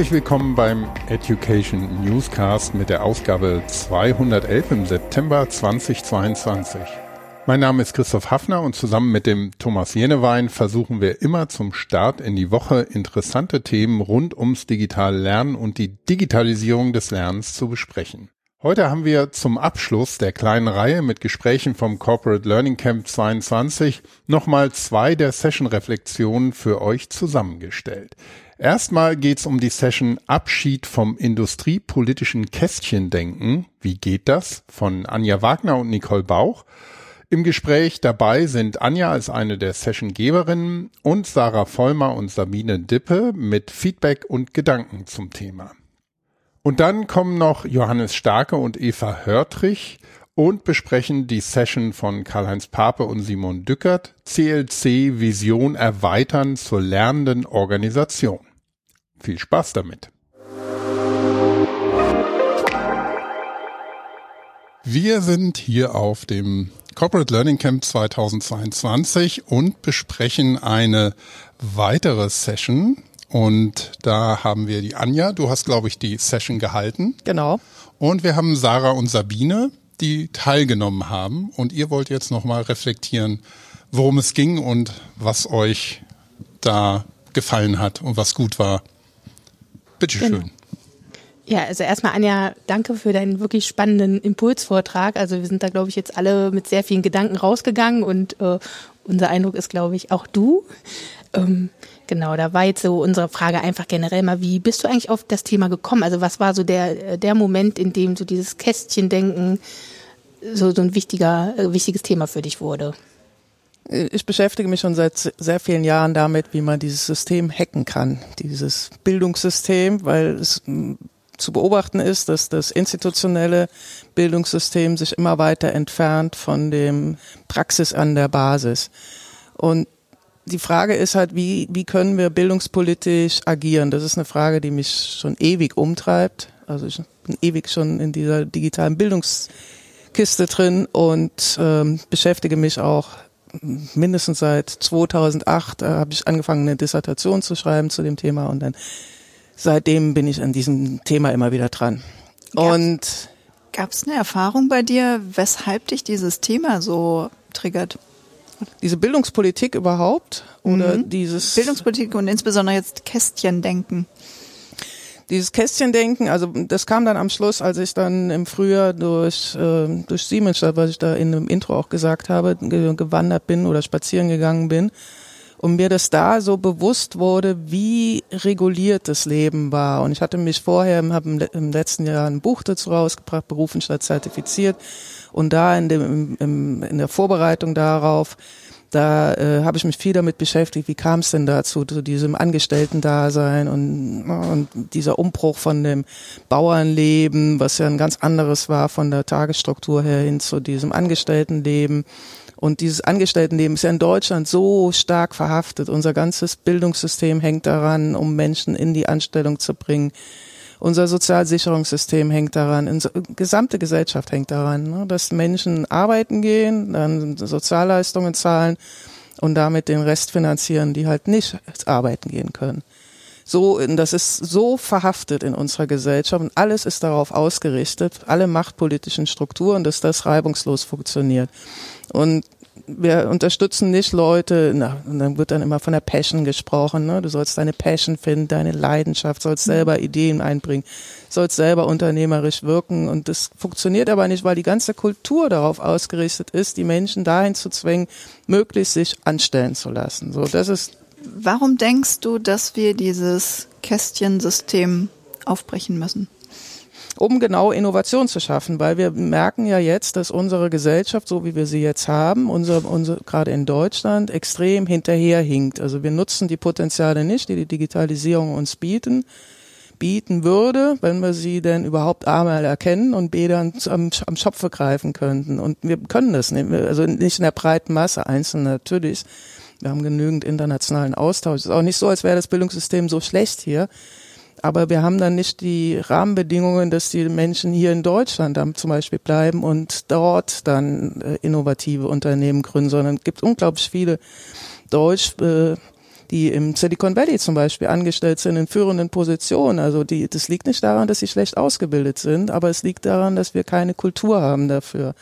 Herzlich willkommen beim Education Newscast mit der Ausgabe 211 im September 2022. Mein Name ist Christoph Hafner und zusammen mit dem Thomas Jenewein versuchen wir immer zum Start in die Woche interessante Themen rund ums digitale Lernen und die Digitalisierung des Lernens zu besprechen. Heute haben wir zum Abschluss der kleinen Reihe mit Gesprächen vom Corporate Learning Camp 22 nochmal zwei der Session-Reflexionen für euch zusammengestellt. Erstmal geht's um die Session Abschied vom industriepolitischen Kästchendenken. Wie geht das? Von Anja Wagner und Nicole Bauch. Im Gespräch dabei sind Anja als eine der Sessiongeberinnen und Sarah Vollmer und Sabine Dippe mit Feedback und Gedanken zum Thema. Und dann kommen noch Johannes Starke und Eva Hörtrich und besprechen die Session von Karl-Heinz Pape und Simon Dückert, CLC Vision erweitern zur lernenden Organisation. Viel Spaß damit. Wir sind hier auf dem Corporate Learning Camp 2022 und besprechen eine weitere Session und da haben wir die Anja, du hast, glaube ich, die Session gehalten. Genau. Und wir haben Sarah und Sabine, die teilgenommen haben. Und ihr wollt jetzt nochmal reflektieren, worum es ging und was euch da gefallen hat und was gut war. Bitteschön. Genau. Ja, also erstmal Anja, danke für deinen wirklich spannenden Impulsvortrag. Also wir sind da, glaube ich, jetzt alle mit sehr vielen Gedanken rausgegangen und äh, unser Eindruck ist, glaube ich, auch du. Ähm, Genau, da war jetzt so unsere Frage einfach generell mal, wie bist du eigentlich auf das Thema gekommen? Also was war so der, der Moment, in dem so dieses Kästchendenken so, so ein wichtiger, äh, wichtiges Thema für dich wurde? Ich beschäftige mich schon seit sehr vielen Jahren damit, wie man dieses System hacken kann, dieses Bildungssystem, weil es hm, zu beobachten ist, dass das institutionelle Bildungssystem sich immer weiter entfernt von dem Praxis an der Basis. Und die Frage ist halt, wie, wie können wir bildungspolitisch agieren? Das ist eine Frage, die mich schon ewig umtreibt. Also ich bin ewig schon in dieser digitalen Bildungskiste drin und ähm, beschäftige mich auch mindestens seit 2008 äh, habe ich angefangen, eine Dissertation zu schreiben zu dem Thema und dann seitdem bin ich an diesem Thema immer wieder dran. Gab's, und gab es eine Erfahrung bei dir, weshalb dich dieses Thema so triggert? diese Bildungspolitik überhaupt oder mhm. dieses Bildungspolitik und insbesondere jetzt Kästchendenken. Dieses Kästchendenken, also das kam dann am Schluss, als ich dann im Frühjahr durch äh, durch Siemens, was ich da in dem Intro auch gesagt habe, gewandert bin oder spazieren gegangen bin und mir das da so bewusst wurde, wie reguliert das Leben war. Und ich hatte mich vorher, habe im letzten Jahr ein Buch dazu rausgebracht, Berufen statt zertifiziert und da in, dem, im, in der Vorbereitung darauf, da äh, habe ich mich viel damit beschäftigt, wie kam es denn dazu, zu diesem Angestellten-Dasein und, und dieser Umbruch von dem Bauernleben, was ja ein ganz anderes war von der Tagesstruktur her hin zu diesem Angestelltenleben. Und dieses Angestelltenleben ist ja in Deutschland so stark verhaftet. Unser ganzes Bildungssystem hängt daran, um Menschen in die Anstellung zu bringen. Unser Sozialsicherungssystem hängt daran, unsere gesamte Gesellschaft hängt daran, ne, dass Menschen arbeiten gehen, dann Sozialleistungen zahlen und damit den Rest finanzieren, die halt nicht arbeiten gehen können. So, das ist so verhaftet in unserer Gesellschaft und alles ist darauf ausgerichtet, alle machtpolitischen Strukturen, dass das reibungslos funktioniert. Und wir unterstützen nicht Leute, na, und dann wird dann immer von der Passion gesprochen, ne? du sollst deine Passion finden, deine Leidenschaft, sollst mhm. selber Ideen einbringen, sollst selber unternehmerisch wirken und das funktioniert aber nicht, weil die ganze Kultur darauf ausgerichtet ist, die Menschen dahin zu zwingen, möglichst sich anstellen zu lassen. So, das ist. Warum denkst du, dass wir dieses Kästchensystem aufbrechen müssen? Um genau Innovation zu schaffen, weil wir merken ja jetzt, dass unsere Gesellschaft, so wie wir sie jetzt haben, unsere, unsere, gerade in Deutschland, extrem hinterherhinkt. Also wir nutzen die Potenziale nicht, die die Digitalisierung uns bieten bieten würde, wenn wir sie denn überhaupt A mal erkennen und B dann am, am Schopfe greifen könnten. Und wir können das nicht, also nicht in der breiten Masse, einzeln natürlich. Wir haben genügend internationalen Austausch. Es ist auch nicht so, als wäre das Bildungssystem so schlecht hier aber wir haben dann nicht die Rahmenbedingungen, dass die Menschen hier in Deutschland dann zum Beispiel bleiben und dort dann äh, innovative Unternehmen gründen, sondern es gibt unglaublich viele Deutsch äh, die im Silicon Valley zum Beispiel angestellt sind in führenden Positionen. Also die, das liegt nicht daran, dass sie schlecht ausgebildet sind, aber es liegt daran, dass wir keine Kultur haben dafür.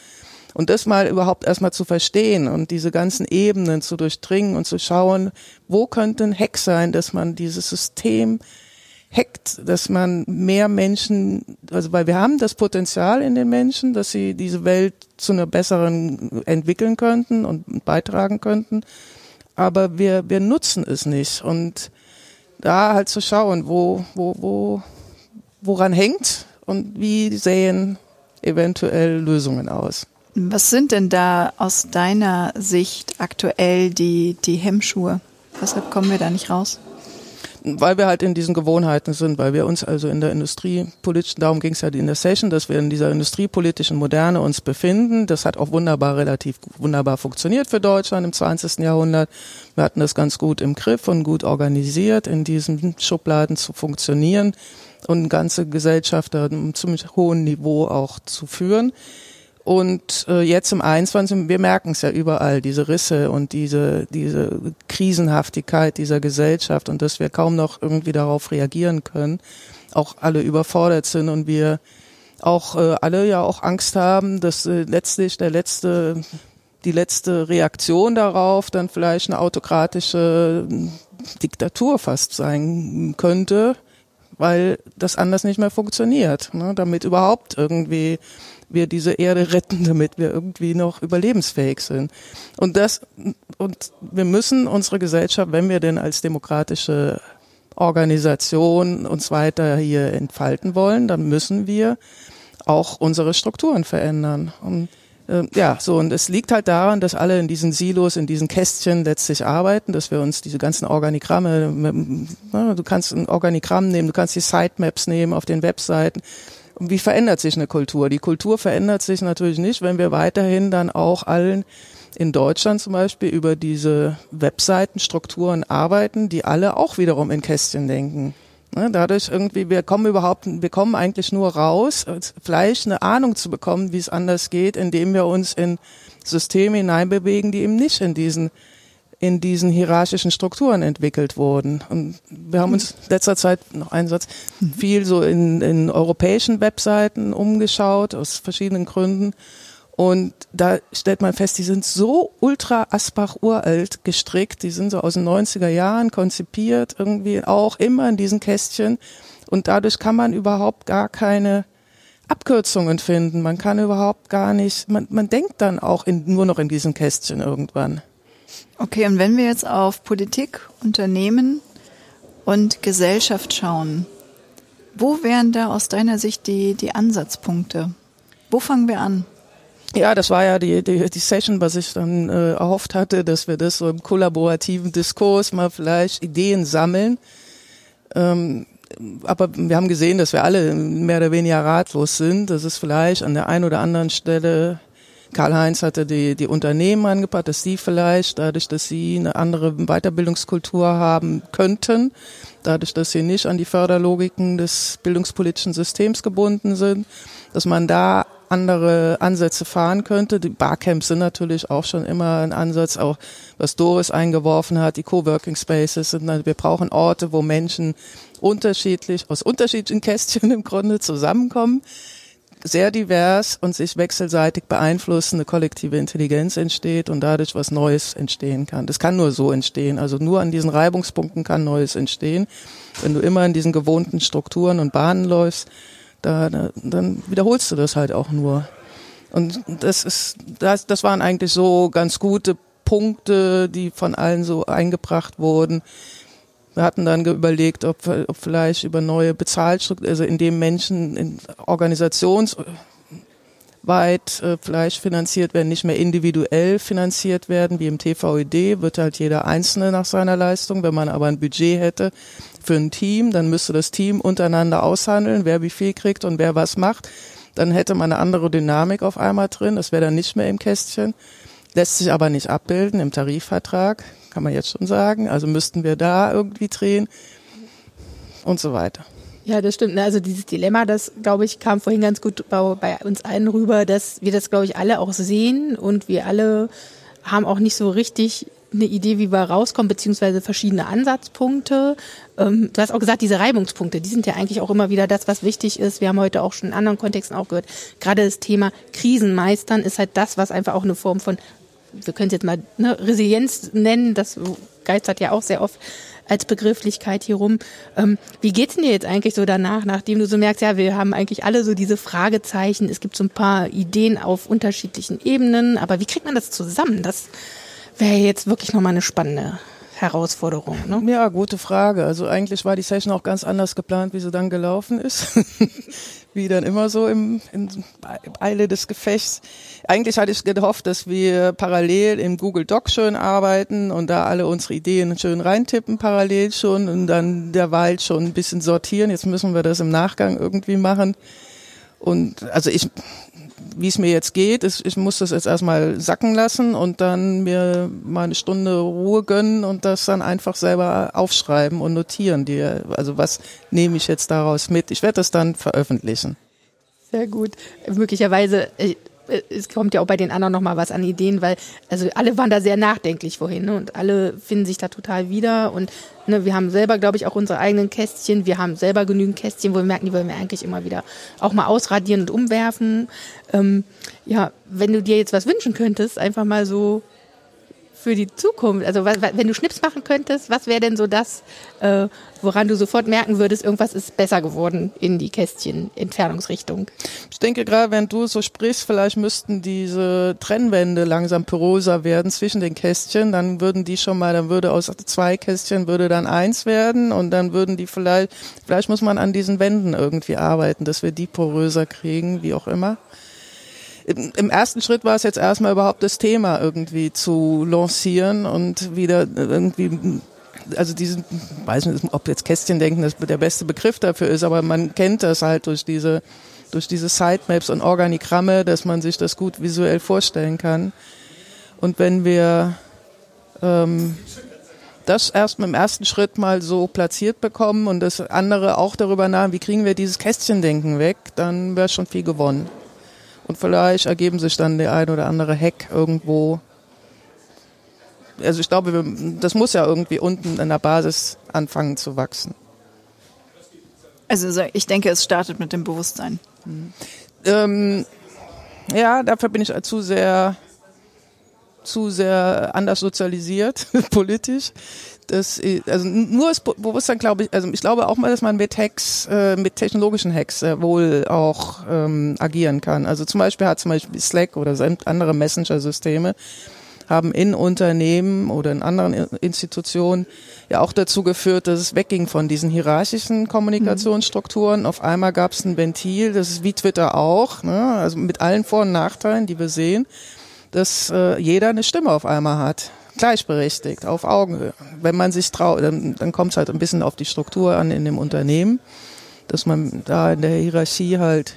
Und das mal überhaupt erstmal zu verstehen und diese ganzen Ebenen zu durchdringen und zu schauen, wo könnte ein Hack sein, dass man dieses System dass man mehr Menschen, also weil wir haben das Potenzial in den Menschen, dass sie diese Welt zu einer besseren entwickeln könnten und beitragen könnten, aber wir, wir nutzen es nicht. Und da halt zu schauen, wo, wo, wo, woran hängt und wie sehen eventuell Lösungen aus. Was sind denn da aus deiner Sicht aktuell die, die Hemmschuhe? Weshalb kommen wir da nicht raus? Weil wir halt in diesen Gewohnheiten sind, weil wir uns also in der industriepolitischen, darum ging es ja in der Session, dass wir in dieser industriepolitischen Moderne uns befinden. Das hat auch wunderbar, relativ wunderbar funktioniert für Deutschland im 20. Jahrhundert. Wir hatten das ganz gut im Griff und gut organisiert, in diesen Schubladen zu funktionieren und ganze Gesellschaft auf einem ziemlich hohen Niveau auch zu führen. Und äh, jetzt im 21. wir merken es ja überall, diese Risse und diese, diese Krisenhaftigkeit dieser Gesellschaft und dass wir kaum noch irgendwie darauf reagieren können, auch alle überfordert sind und wir auch äh, alle ja auch Angst haben, dass äh, letztlich der letzte, die letzte Reaktion darauf dann vielleicht eine autokratische Diktatur fast sein könnte, weil das anders nicht mehr funktioniert, ne? damit überhaupt irgendwie wir diese Erde retten, damit wir irgendwie noch überlebensfähig sind. Und das, und wir müssen unsere Gesellschaft, wenn wir denn als demokratische Organisation uns weiter hier entfalten wollen, dann müssen wir auch unsere Strukturen verändern. Und äh, ja, so und es liegt halt daran, dass alle in diesen Silos, in diesen Kästchen letztlich arbeiten, dass wir uns diese ganzen Organigramme, ne, du kannst ein Organigramm nehmen, du kannst die Sitemaps nehmen auf den Webseiten, und wie verändert sich eine Kultur? Die Kultur verändert sich natürlich nicht, wenn wir weiterhin dann auch allen in Deutschland zum Beispiel über diese Webseitenstrukturen arbeiten, die alle auch wiederum in Kästchen denken. Ne, dadurch irgendwie, wir kommen überhaupt, wir kommen eigentlich nur raus, vielleicht eine Ahnung zu bekommen, wie es anders geht, indem wir uns in Systeme hineinbewegen, die eben nicht in diesen in diesen hierarchischen Strukturen entwickelt wurden. Und wir haben uns letzter Zeit, noch einen Satz, viel so in, in europäischen Webseiten umgeschaut, aus verschiedenen Gründen. Und da stellt man fest, die sind so ultra Asbach uralt gestrickt, die sind so aus den 90er Jahren konzipiert, irgendwie auch immer in diesen Kästchen. Und dadurch kann man überhaupt gar keine Abkürzungen finden. Man kann überhaupt gar nicht, man, man denkt dann auch in, nur noch in diesen Kästchen irgendwann. Okay, und wenn wir jetzt auf Politik, Unternehmen und Gesellschaft schauen, wo wären da aus deiner Sicht die, die Ansatzpunkte? Wo fangen wir an? Ja, das war ja die, die, die Session, was ich dann äh, erhofft hatte, dass wir das so im kollaborativen Diskurs mal vielleicht Ideen sammeln. Ähm, aber wir haben gesehen, dass wir alle mehr oder weniger ratlos sind, dass es vielleicht an der einen oder anderen Stelle Karl-Heinz hatte die, die Unternehmen angepasst, dass sie vielleicht, dadurch, dass sie eine andere Weiterbildungskultur haben könnten, dadurch, dass sie nicht an die Förderlogiken des bildungspolitischen Systems gebunden sind, dass man da andere Ansätze fahren könnte. Die Barcamps sind natürlich auch schon immer ein Ansatz, auch was Doris eingeworfen hat, die Coworking Spaces sind, wir brauchen Orte, wo Menschen unterschiedlich, aus unterschiedlichen Kästchen im Grunde zusammenkommen sehr divers und sich wechselseitig beeinflussende kollektive Intelligenz entsteht und dadurch was Neues entstehen kann. Das kann nur so entstehen. Also nur an diesen Reibungspunkten kann Neues entstehen. Wenn du immer in diesen gewohnten Strukturen und Bahnen läufst, da, da, dann wiederholst du das halt auch nur. Und das ist, das, das waren eigentlich so ganz gute Punkte, die von allen so eingebracht wurden. Wir hatten dann überlegt, ob, ob vielleicht über neue Bezahlstrukturen, also indem Menschen in organisationsweit äh, vielleicht finanziert werden, nicht mehr individuell finanziert werden, wie im TVED, wird halt jeder Einzelne nach seiner Leistung. Wenn man aber ein Budget hätte für ein Team, dann müsste das Team untereinander aushandeln, wer wie viel kriegt und wer was macht. Dann hätte man eine andere Dynamik auf einmal drin, das wäre dann nicht mehr im Kästchen. Lässt sich aber nicht abbilden im Tarifvertrag kann man jetzt schon sagen. Also müssten wir da irgendwie drehen und so weiter. Ja, das stimmt. Also dieses Dilemma, das, glaube ich, kam vorhin ganz gut bei uns allen rüber, dass wir das, glaube ich, alle auch sehen und wir alle haben auch nicht so richtig eine Idee, wie wir rauskommen, beziehungsweise verschiedene Ansatzpunkte. Ähm, du hast auch gesagt, diese Reibungspunkte, die sind ja eigentlich auch immer wieder das, was wichtig ist. Wir haben heute auch schon in anderen Kontexten auch gehört, gerade das Thema Krisenmeistern ist halt das, was einfach auch eine Form von, wir können es jetzt mal ne, Resilienz nennen, das geistert ja auch sehr oft als Begrifflichkeit hier rum. Ähm, wie geht's denn dir jetzt eigentlich so danach, nachdem du so merkst, ja, wir haben eigentlich alle so diese Fragezeichen, es gibt so ein paar Ideen auf unterschiedlichen Ebenen, aber wie kriegt man das zusammen? Das wäre jetzt wirklich nochmal eine spannende Herausforderung. Ne? Ja, gute Frage. Also eigentlich war die Session auch ganz anders geplant, wie sie dann gelaufen ist. wie dann immer so im, im Eile des Gefechts. Eigentlich hatte ich gehofft, dass wir parallel im Google Doc schön arbeiten und da alle unsere Ideen schön reintippen parallel schon und dann derweil schon ein bisschen sortieren. Jetzt müssen wir das im Nachgang irgendwie machen. Und also ich wie es mir jetzt geht. Ich, ich muss das jetzt erstmal sacken lassen und dann mir mal eine Stunde Ruhe gönnen und das dann einfach selber aufschreiben und notieren. Die, also was nehme ich jetzt daraus mit? Ich werde das dann veröffentlichen. Sehr gut. Möglicherweise, äh, es kommt ja auch bei den anderen nochmal was an Ideen, weil also alle waren da sehr nachdenklich vorhin ne? und alle finden sich da total wieder und ne, wir haben selber, glaube ich, auch unsere eigenen Kästchen. Wir haben selber genügend Kästchen, wo wir merken, die wollen wir eigentlich immer wieder auch mal ausradieren und umwerfen. Ähm, ja, wenn du dir jetzt was wünschen könntest, einfach mal so für die Zukunft? Also wenn du Schnips machen könntest, was wäre denn so das, äh, woran du sofort merken würdest, irgendwas ist besser geworden in die Kästchen Entfernungsrichtung? Ich denke gerade, wenn du so sprichst, vielleicht müssten diese Trennwände langsam poroser werden zwischen den Kästchen, dann würden die schon mal, dann würde aus zwei Kästchen würde dann eins werden und dann würden die vielleicht, vielleicht muss man an diesen Wänden irgendwie arbeiten, dass wir die poröser kriegen, wie auch immer im, im ersten Schritt war es jetzt erstmal überhaupt das Thema irgendwie zu lancieren und wieder irgendwie also diesen, weiß nicht, ob jetzt Kästchen denken, das der beste Begriff dafür ist, aber man kennt das halt durch diese, durch diese Sitemaps und Organigramme, dass man sich das gut visuell vorstellen kann. Und wenn wir ähm, das erst dem ersten Schritt mal so platziert bekommen und das andere auch darüber nach, wie kriegen wir dieses Kästchendenken weg, dann wäre schon viel gewonnen. Und vielleicht ergeben sich dann der ein oder andere Hack irgendwo. Also ich glaube, das muss ja irgendwie unten in der Basis anfangen zu wachsen. Also ich denke, es startet mit dem Bewusstsein. Mhm. Ähm, ja, dafür bin ich zu sehr zu sehr anders sozialisiert politisch das, also nur das Bewusstsein glaube ich, also ich glaube auch mal, dass man mit Hacks, äh, mit technologischen Hacks äh, wohl auch ähm, agieren kann. Also zum Beispiel hat zum Beispiel Slack oder andere Messenger-Systeme haben in Unternehmen oder in anderen Institutionen ja auch dazu geführt, dass es wegging von diesen hierarchischen Kommunikationsstrukturen. Mhm. Auf einmal gab es ein Ventil, das ist wie Twitter auch, ne? also mit allen Vor- und Nachteilen, die wir sehen, dass äh, jeder eine Stimme auf einmal hat gleichberechtigt, auf Augenhöhe. Wenn man sich traut, dann, dann kommt es halt ein bisschen auf die Struktur an in dem Unternehmen, dass man da in der Hierarchie halt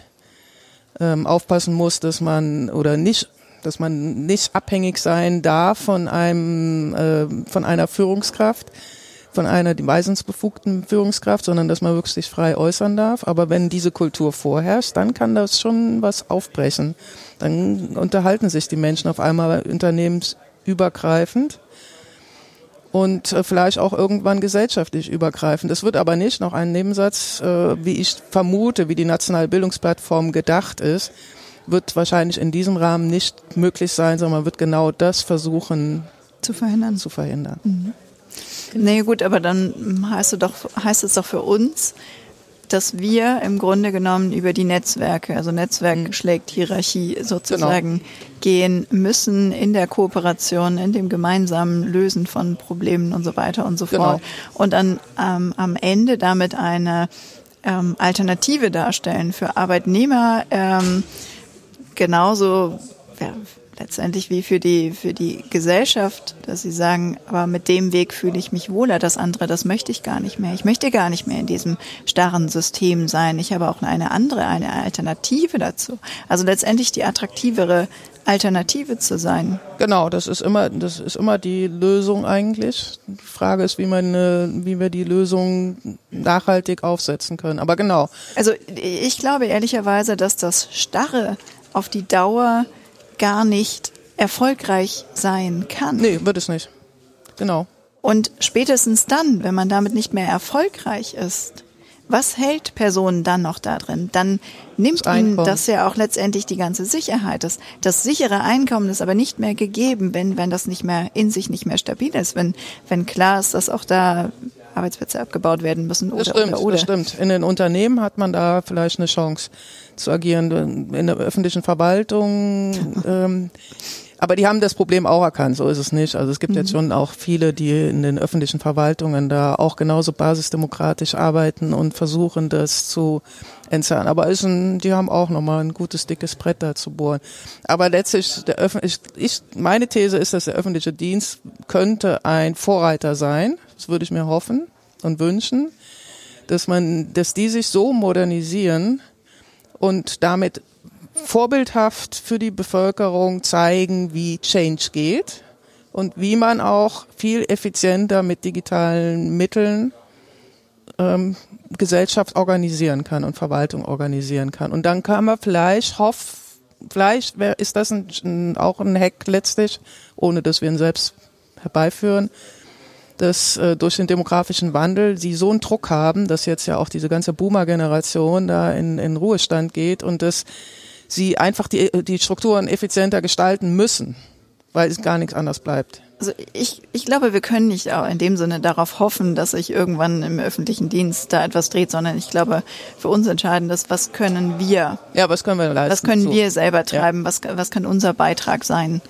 ähm, aufpassen muss, dass man oder nicht, dass man nicht abhängig sein darf von einem äh, von einer Führungskraft, von einer die weisungsbefugten Führungskraft, sondern dass man wirklich sich frei äußern darf. Aber wenn diese Kultur vorherrscht, dann kann das schon was aufbrechen. Dann unterhalten sich die Menschen auf einmal unternehmens übergreifend und äh, vielleicht auch irgendwann gesellschaftlich übergreifend. Das wird aber nicht noch ein Nebensatz, äh, wie ich vermute, wie die nationale Bildungsplattform gedacht ist, wird wahrscheinlich in diesem Rahmen nicht möglich sein, sondern man wird genau das versuchen zu verhindern. Zu verhindern. Mhm. Nee, gut, aber dann heißt es doch, heißt es doch für uns, dass wir im Grunde genommen über die Netzwerke, also Netzwerk mhm. schlägt Hierarchie sozusagen, genau. gehen müssen in der Kooperation, in dem gemeinsamen Lösen von Problemen und so weiter und so genau. fort. Und dann ähm, am Ende damit eine ähm, Alternative darstellen für Arbeitnehmer, ähm, genauso ja, letztendlich wie für die, für die Gesellschaft, dass sie sagen, aber mit dem Weg fühle ich mich wohler, das andere, das möchte ich gar nicht mehr. Ich möchte gar nicht mehr in diesem starren System sein. Ich habe auch eine andere, eine Alternative dazu. Also letztendlich die attraktivere Alternative zu sein. Genau, das ist immer, das ist immer die Lösung eigentlich. Die Frage ist, wie man, äh, wie wir die Lösung nachhaltig aufsetzen können. Aber genau. Also ich glaube ehrlicherweise, dass das Starre auf die Dauer gar nicht erfolgreich sein kann. Nee, wird es nicht. genau. Und spätestens dann, wenn man damit nicht mehr erfolgreich ist, was hält Personen dann noch da drin? Dann nimmt Das ihnen das ja auch letztendlich die ganze Sicherheit. Das, das sichere Einkommen ist aber nicht mehr gegeben, wenn, wenn das nicht mehr in sich nicht mehr stabil ist. Wenn, wenn klar ist, dass auch da Arbeitsplätze abgebaut werden müssen oder, Das stimmt, oder, oder. das stimmt. In den Unternehmen hat man da vielleicht eine Chance zu agieren. In der öffentlichen Verwaltung, ähm, aber die haben das Problem auch erkannt, so ist es nicht. Also es gibt jetzt schon auch viele, die in den öffentlichen Verwaltungen da auch genauso basisdemokratisch arbeiten und versuchen, das zu entzerren. Aber ist ein, die haben auch nochmal ein gutes, dickes Brett da zu bohren. Aber letztlich, der öffentlich, ich, meine These ist, dass der öffentliche Dienst könnte ein Vorreiter sein. Das würde ich mir hoffen und wünschen, dass man, dass die sich so modernisieren und damit vorbildhaft für die Bevölkerung zeigen, wie Change geht und wie man auch viel effizienter mit digitalen Mitteln ähm, Gesellschaft organisieren kann und Verwaltung organisieren kann. Und dann kann man vielleicht hoff, vielleicht ist das ein, auch ein Hack letztlich, ohne dass wir ihn selbst herbeiführen, dass äh, durch den demografischen Wandel sie so einen Druck haben, dass jetzt ja auch diese ganze Boomer-Generation da in, in Ruhestand geht und dass sie einfach die, die Strukturen effizienter gestalten müssen, weil es gar nichts anderes bleibt. Also ich, ich glaube, wir können nicht auch in dem Sinne darauf hoffen, dass sich irgendwann im öffentlichen Dienst da etwas dreht, sondern ich glaube, für uns entscheidend ist, was können wir, Ja, was können wir leisten? was können So. wir selber treiben, was, was kann unser Beitrag sein.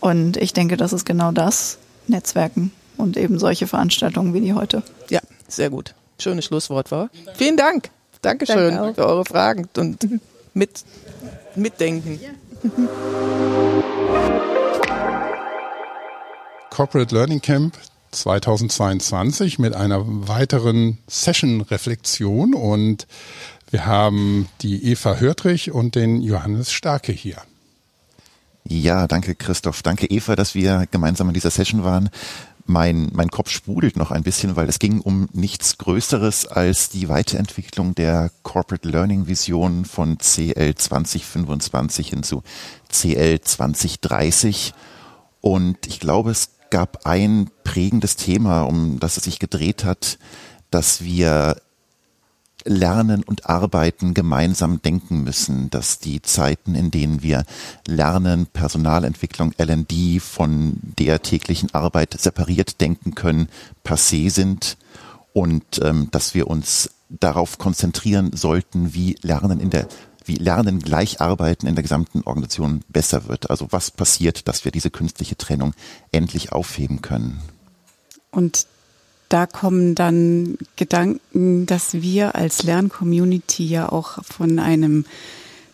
Und ich denke, das ist genau das, Netzwerken und eben solche Veranstaltungen wie die heute. Ja, sehr gut. Schönes Schlusswort war. Vielen Dank. Dankeschön Danke für eure Fragen und mit, mitdenken. Corporate Learning Camp 2022 mit einer weiteren Session-Reflexion und wir haben die Eva Hörtrich und den Johannes Starke hier. Ja, danke Christoph. Danke Eva, dass wir gemeinsam in dieser Session waren. Mein, mein Kopf sprudelt noch ein bisschen, weil es ging um nichts Größeres als die Weiterentwicklung der Corporate Learning Vision von CL 2025 hin zu CL 2030. Und ich glaube, es gab ein prägendes Thema, um das es sich gedreht hat, dass wir Lernen und Arbeiten gemeinsam denken müssen, dass die Zeiten, in denen wir Lernen, Personalentwicklung, LD von der täglichen Arbeit separiert denken können, passé sind und ähm, dass wir uns darauf konzentrieren sollten, wie Lernen in der wie Lernen gleich arbeiten in der gesamten Organisation besser wird. Also was passiert, dass wir diese künstliche Trennung endlich aufheben können? Und da kommen dann Gedanken, dass wir als Lerncommunity ja auch von einem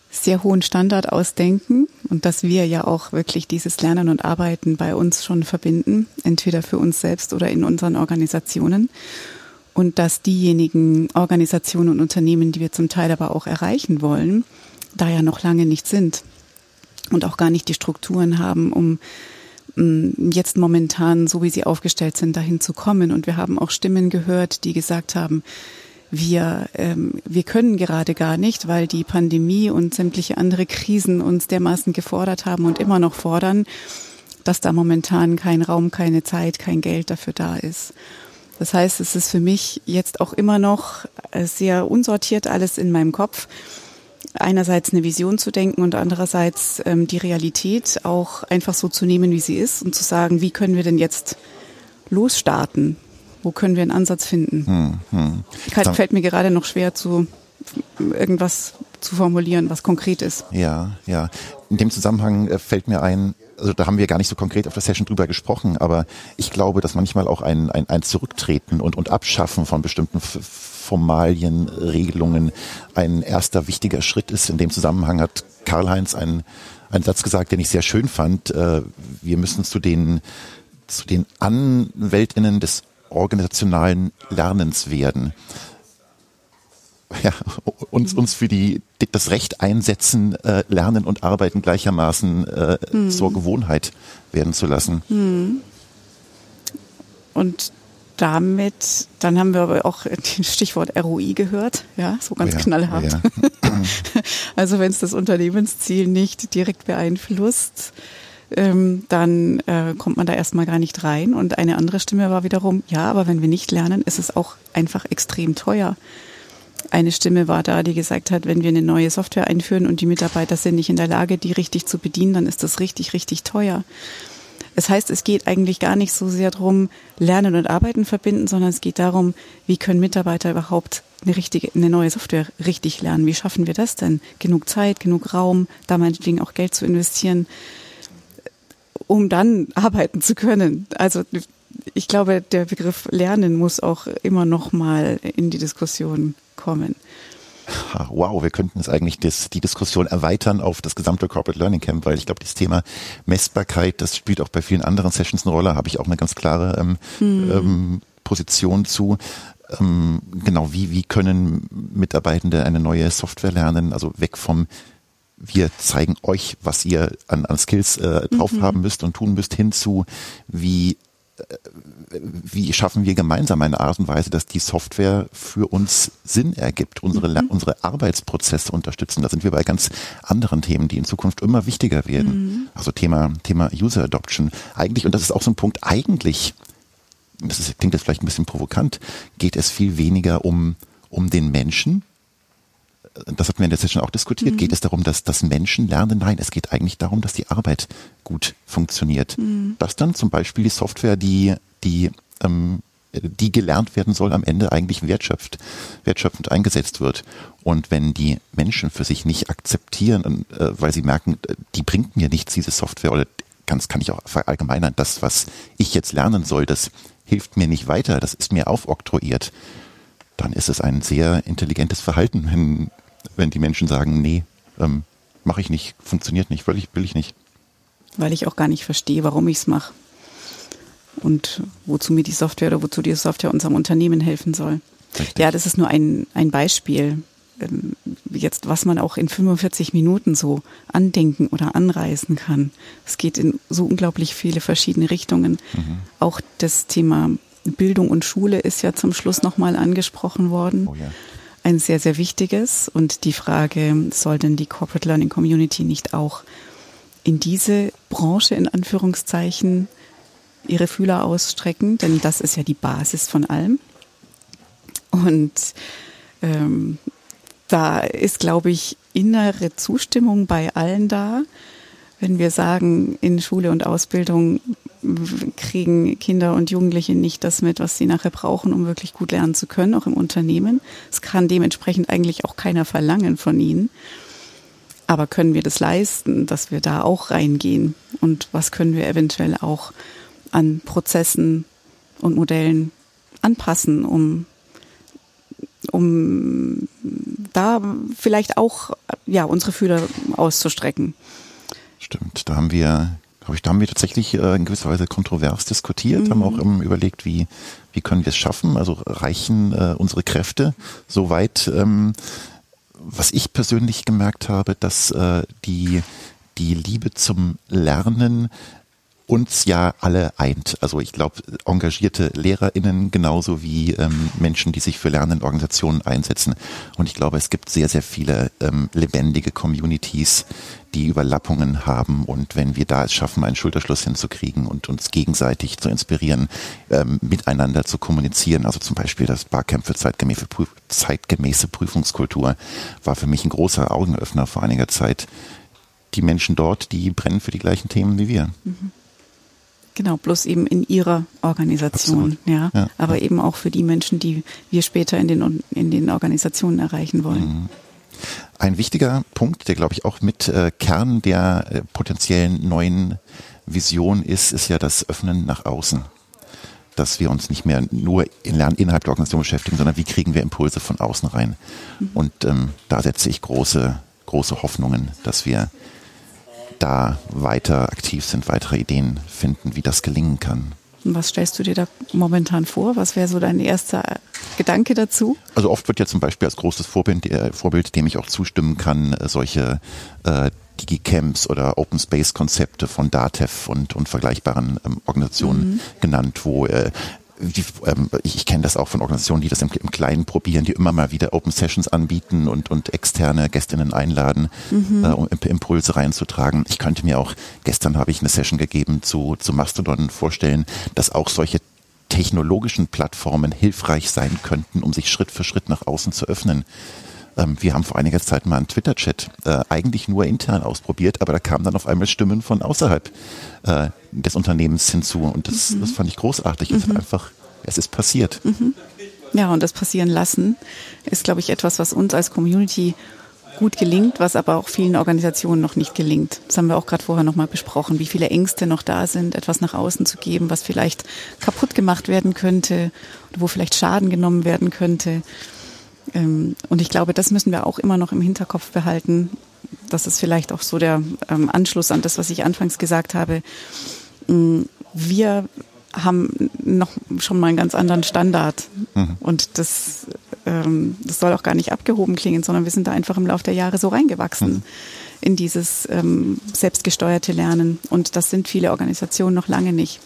sehr hohen Standard ausdenken und dass wir ja auch wirklich dieses Lernen und Arbeiten bei uns schon verbinden, entweder für uns selbst oder in unseren Organisationen. Und dass diejenigen Organisationen und Unternehmen, die wir zum Teil aber auch erreichen wollen, da ja noch lange nicht sind und auch gar nicht die Strukturen haben, um jetzt momentan, so wie sie aufgestellt sind, dahin zu kommen. Und wir haben auch Stimmen gehört, die gesagt haben, wir, ähm, wir können gerade gar nicht, weil die Pandemie und sämtliche andere Krisen uns dermaßen gefordert haben und immer noch fordern, dass da momentan kein Raum, keine Zeit, kein Geld dafür da ist. Das heißt, es ist für mich jetzt auch immer noch äh, sehr unsortiert alles in meinem Kopf. Einerseits eine Vision zu denken und andererseits ähm, die Realität auch einfach so zu nehmen, wie sie ist und zu sagen, wie können wir denn jetzt losstarten? Wo können wir einen Ansatz finden? Hm, hm. Kann, fällt mir gerade noch schwer zu irgendwas zu formulieren, was konkret ist. Ja, ja. In dem Zusammenhang äh, fällt mir ein, also da haben wir gar nicht so konkret auf der Session drüber gesprochen, aber ich glaube, dass manchmal auch ein, ein, ein Zurücktreten und, und Abschaffen von bestimmten F Formalien, Regelungen ein erster wichtiger Schritt ist. In dem Zusammenhang hat Karl-Heinz einen, einen Satz gesagt, den ich sehr schön fand. Äh, wir müssen zu den, zu den Anwältinnen des organisationalen Lernens werden ja, uns, uns für die, das Recht einsetzen, äh, lernen und arbeiten gleichermaßen Mhm. zur Gewohnheit werden zu lassen. Und damit, dann haben wir aber auch das Stichwort ROI gehört, ja, so ganz Ja, knallhart. ja. Also wenn es das Unternehmensziel nicht direkt beeinflusst, ähm, dann äh, kommt man da erstmal gar nicht rein. Und eine andere Stimme war wiederum, ja, aber wenn wir nicht lernen, ist es auch einfach extrem teuer. Eine Stimme war da, die gesagt hat, wenn wir eine neue Software einführen und die Mitarbeiter sind nicht in der Lage, die richtig zu bedienen, dann ist das richtig, richtig teuer. Das heißt, es geht eigentlich gar nicht so sehr darum, Lernen und Arbeiten verbinden, sondern es geht darum, wie können Mitarbeiter überhaupt eine richtige, eine neue Software richtig lernen? Wie schaffen wir das denn? Genug Zeit, genug Raum, da meinetwegen auch Geld zu investieren, um dann arbeiten zu können. Also ich glaube, der Begriff Lernen muss auch immer noch mal in die Diskussion kommen wow, wir könnten es eigentlich das, die Diskussion erweitern auf das gesamte Corporate Learning Camp, weil ich glaube, das Thema Messbarkeit, das spielt auch bei vielen anderen Sessions eine Rolle, habe ich auch eine ganz klare ähm, hm. ähm, Position zu. Ähm, genau, wie, wie können Mitarbeitende eine neue Software lernen, also weg vom wir zeigen euch, was ihr an, an Skills äh, drauf mhm. haben müsst und tun müsst, hin zu, wie wie schaffen wir gemeinsam eine Art und Weise, dass die Software für uns Sinn ergibt, unsere, mhm. unsere Arbeitsprozesse unterstützen. Da sind wir bei ganz anderen Themen, die in Zukunft immer wichtiger werden. Mhm. Also Thema, Thema User Adoption. Eigentlich, und das ist auch so ein Punkt, eigentlich, das ist, klingt jetzt vielleicht ein bisschen provokant, geht es viel weniger um, um den Menschen, das hatten wir in der Session auch diskutiert, mhm. geht es darum, dass, dass Menschen lernen? Nein, es geht eigentlich darum, dass die Arbeit gut funktioniert. Mhm. Dass dann zum Beispiel die Software, die, die, ähm, die gelernt werden soll, am Ende eigentlich wertschöpft, wertschöpfend eingesetzt wird. Und wenn die Menschen für sich nicht akzeptieren, äh, weil sie merken, äh, die bringt mir nichts, diese Software, oder ganz kann ich auch verallgemeinern, das, was ich jetzt lernen soll, das hilft mir nicht weiter, das ist mir aufoktroyiert, dann ist es ein sehr intelligentes Verhalten, wenn wenn die Menschen sagen, nee, ähm, mache ich nicht, funktioniert nicht, will ich, will ich nicht. Weil ich auch gar nicht verstehe, warum ich es mache. Und wozu mir die Software oder wozu die Software unserem Unternehmen helfen soll. Richtig. Ja, das ist nur ein, ein Beispiel. Ähm, jetzt, was man auch in 45 Minuten so andenken oder anreißen kann. Es geht in so unglaublich viele verschiedene Richtungen. Mhm. Auch das Thema Bildung und Schule ist ja zum Schluss nochmal angesprochen worden. Oh ja ein sehr, sehr wichtiges. Und die Frage, soll denn die Corporate Learning Community nicht auch in diese Branche in Anführungszeichen ihre Fühler ausstrecken? Denn das ist ja die Basis von allem. Und ähm, da ist, glaube ich, innere Zustimmung bei allen da, wenn wir sagen, in Schule und Ausbildung kriegen Kinder und Jugendliche nicht das mit, was sie nachher brauchen, um wirklich gut lernen zu können, auch im Unternehmen. Es kann dementsprechend eigentlich auch keiner verlangen von ihnen. Aber können wir das leisten, dass wir da auch reingehen? Und was können wir eventuell auch an Prozessen und Modellen anpassen, um, um da vielleicht auch ja, unsere Fühler auszustrecken? Stimmt, da haben wir glaube ich, da haben wir tatsächlich äh, in gewisser Weise kontrovers diskutiert, mhm. haben auch ähm, überlegt, wie, wie können wir es schaffen, also reichen äh, unsere Kräfte so weit. Ähm, was ich persönlich gemerkt habe, dass äh, die, die Liebe zum Lernen uns ja alle eint. Also ich glaube, engagierte LehrerInnen genauso wie ähm, Menschen, die sich für lernende Organisationen einsetzen. Und ich glaube, es gibt sehr, sehr viele ähm, lebendige Communities, die Überlappungen haben. Und wenn wir da es schaffen, einen Schulterschluss hinzukriegen und uns gegenseitig zu inspirieren, ähm, miteinander zu kommunizieren, also zum Beispiel das Barcamp für zeitgemäße, zeitgemäße Prüfungskultur, war für mich ein großer Augenöffner vor einiger Zeit. Die Menschen dort, die brennen für die gleichen Themen wie wir. Mhm. Genau, bloß eben in ihrer Organisation, ja. ja. Aber ja. eben auch für die Menschen, die wir später in den, in den Organisationen erreichen wollen. Mhm. Ein wichtiger Punkt, der glaube ich auch mit äh, Kern der äh, potenziellen neuen Vision ist, ist ja das Öffnen nach außen. Dass wir uns nicht mehr nur in Lernen innerhalb der Organisation beschäftigen, sondern wie kriegen wir Impulse von außen rein. Mhm. Und ähm, da setze ich große, große Hoffnungen, dass wir da weiter aktiv sind, weitere Ideen finden, wie das gelingen kann. Was stellst du dir da momentan vor? Was wäre so dein erster Gedanke dazu? Also oft wird ja zum Beispiel als großes Vorbild, äh, Vorbild dem ich auch zustimmen kann, äh, solche äh, Digicamps oder Open Space Konzepte von DATEV und, und vergleichbaren ähm, Organisationen mhm. genannt, wo äh, die, ähm, ich, ich kenne das auch von Organisationen, die das im, im, Kleinen probieren, die immer mal wieder Open Sessions anbieten und, und externe Gästinnen einladen, mhm. äh, um Impulse reinzutragen. Ich könnte mir auch, gestern habe ich eine Session gegeben zu, zu Mastodon vorstellen, dass auch solche technologischen Plattformen hilfreich sein könnten, um sich Schritt für Schritt nach außen zu öffnen. Ähm, wir haben vor einiger Zeit mal einen Twitter-Chat äh, eigentlich nur intern ausprobiert, aber da kamen dann auf einmal Stimmen von außerhalb äh, des Unternehmens hinzu und das, mhm. das fand ich großartig. Es mhm. einfach, es ist passiert. Mhm. Ja, und das passieren lassen ist, glaube ich, etwas, was uns als Community gut gelingt, was aber auch vielen Organisationen noch nicht gelingt. Das haben wir auch gerade vorher nochmal besprochen, wie viele Ängste noch da sind, etwas nach außen zu geben, was vielleicht kaputt gemacht werden könnte, wo vielleicht Schaden genommen werden könnte. Ähm, und ich glaube, das müssen wir auch immer noch im Hinterkopf behalten. Das ist vielleicht auch so der ähm, Anschluss an das, was ich anfangs gesagt habe. Mm, wir haben noch schon mal einen ganz anderen Standard. Mhm. Und das, ähm, das soll auch gar nicht abgehoben klingen, sondern wir sind da einfach im Laufe der Jahre so reingewachsen mhm. in dieses selbstgesteuerte Lernen. Und das sind viele Organisationen noch lange nicht.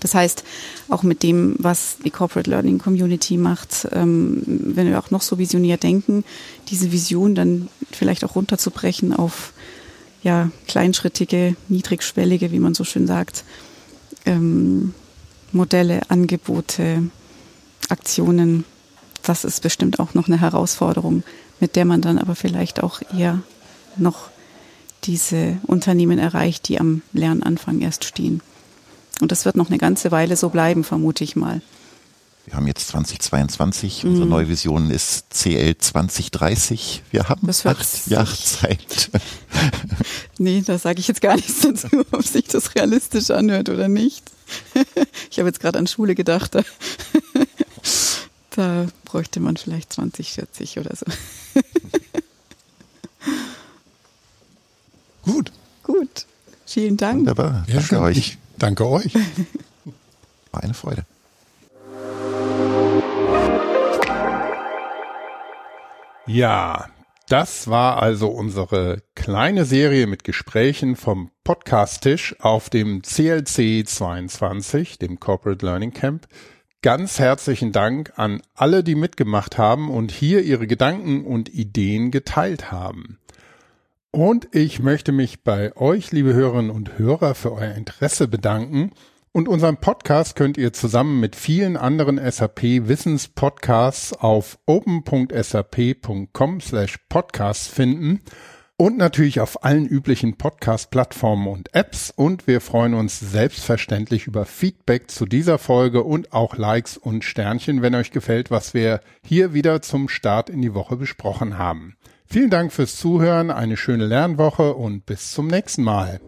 Das heißt, auch mit dem, was die Corporate Learning Community macht, ähm, wenn wir auch noch so visionär denken, diese Vision dann vielleicht auch runterzubrechen auf ja, kleinschrittige, niedrigschwellige, wie man so schön sagt, ähm, Modelle, Angebote, Aktionen. Das ist bestimmt auch noch eine Herausforderung, mit der man dann aber vielleicht auch eher noch diese Unternehmen erreicht, die am Lernanfang erst stehen. Und das wird noch eine ganze Weile so bleiben, vermute ich mal. Wir haben jetzt 2022, unsere mhm. neue Vision ist CL 2030. Wir haben das acht Jahre Zeit. nee, da sage ich jetzt gar nichts dazu, ob sich das realistisch anhört oder nicht. ich habe jetzt gerade an Schule gedacht. Da, da bräuchte man vielleicht 2040 oder so. Gut. Gut. Vielen Dank. Wunderbar. Ja, Danke schön. euch. Danke euch. War eine Freude. Ja, das war also unsere kleine Serie mit Gesprächen vom Podcast-Tisch auf dem CLC 22, dem Corporate Learning Camp. Ganz herzlichen Dank an alle, die mitgemacht haben und hier ihre Gedanken und Ideen geteilt haben. Und ich möchte mich bei euch, liebe Hörerinnen und Hörer, für euer Interesse bedanken. Und unseren Podcast könnt ihr zusammen mit vielen anderen SAP Wissenspodcasts auf open.sap.com slash podcast finden und natürlich auf allen üblichen Podcast-Plattformen und Apps. Und wir freuen uns selbstverständlich über Feedback zu dieser Folge und auch Likes und Sternchen, wenn euch gefällt, was wir hier wieder zum Start in die Woche besprochen haben. Vielen Dank fürs Zuhören, eine schöne Lernwoche und bis zum nächsten Mal.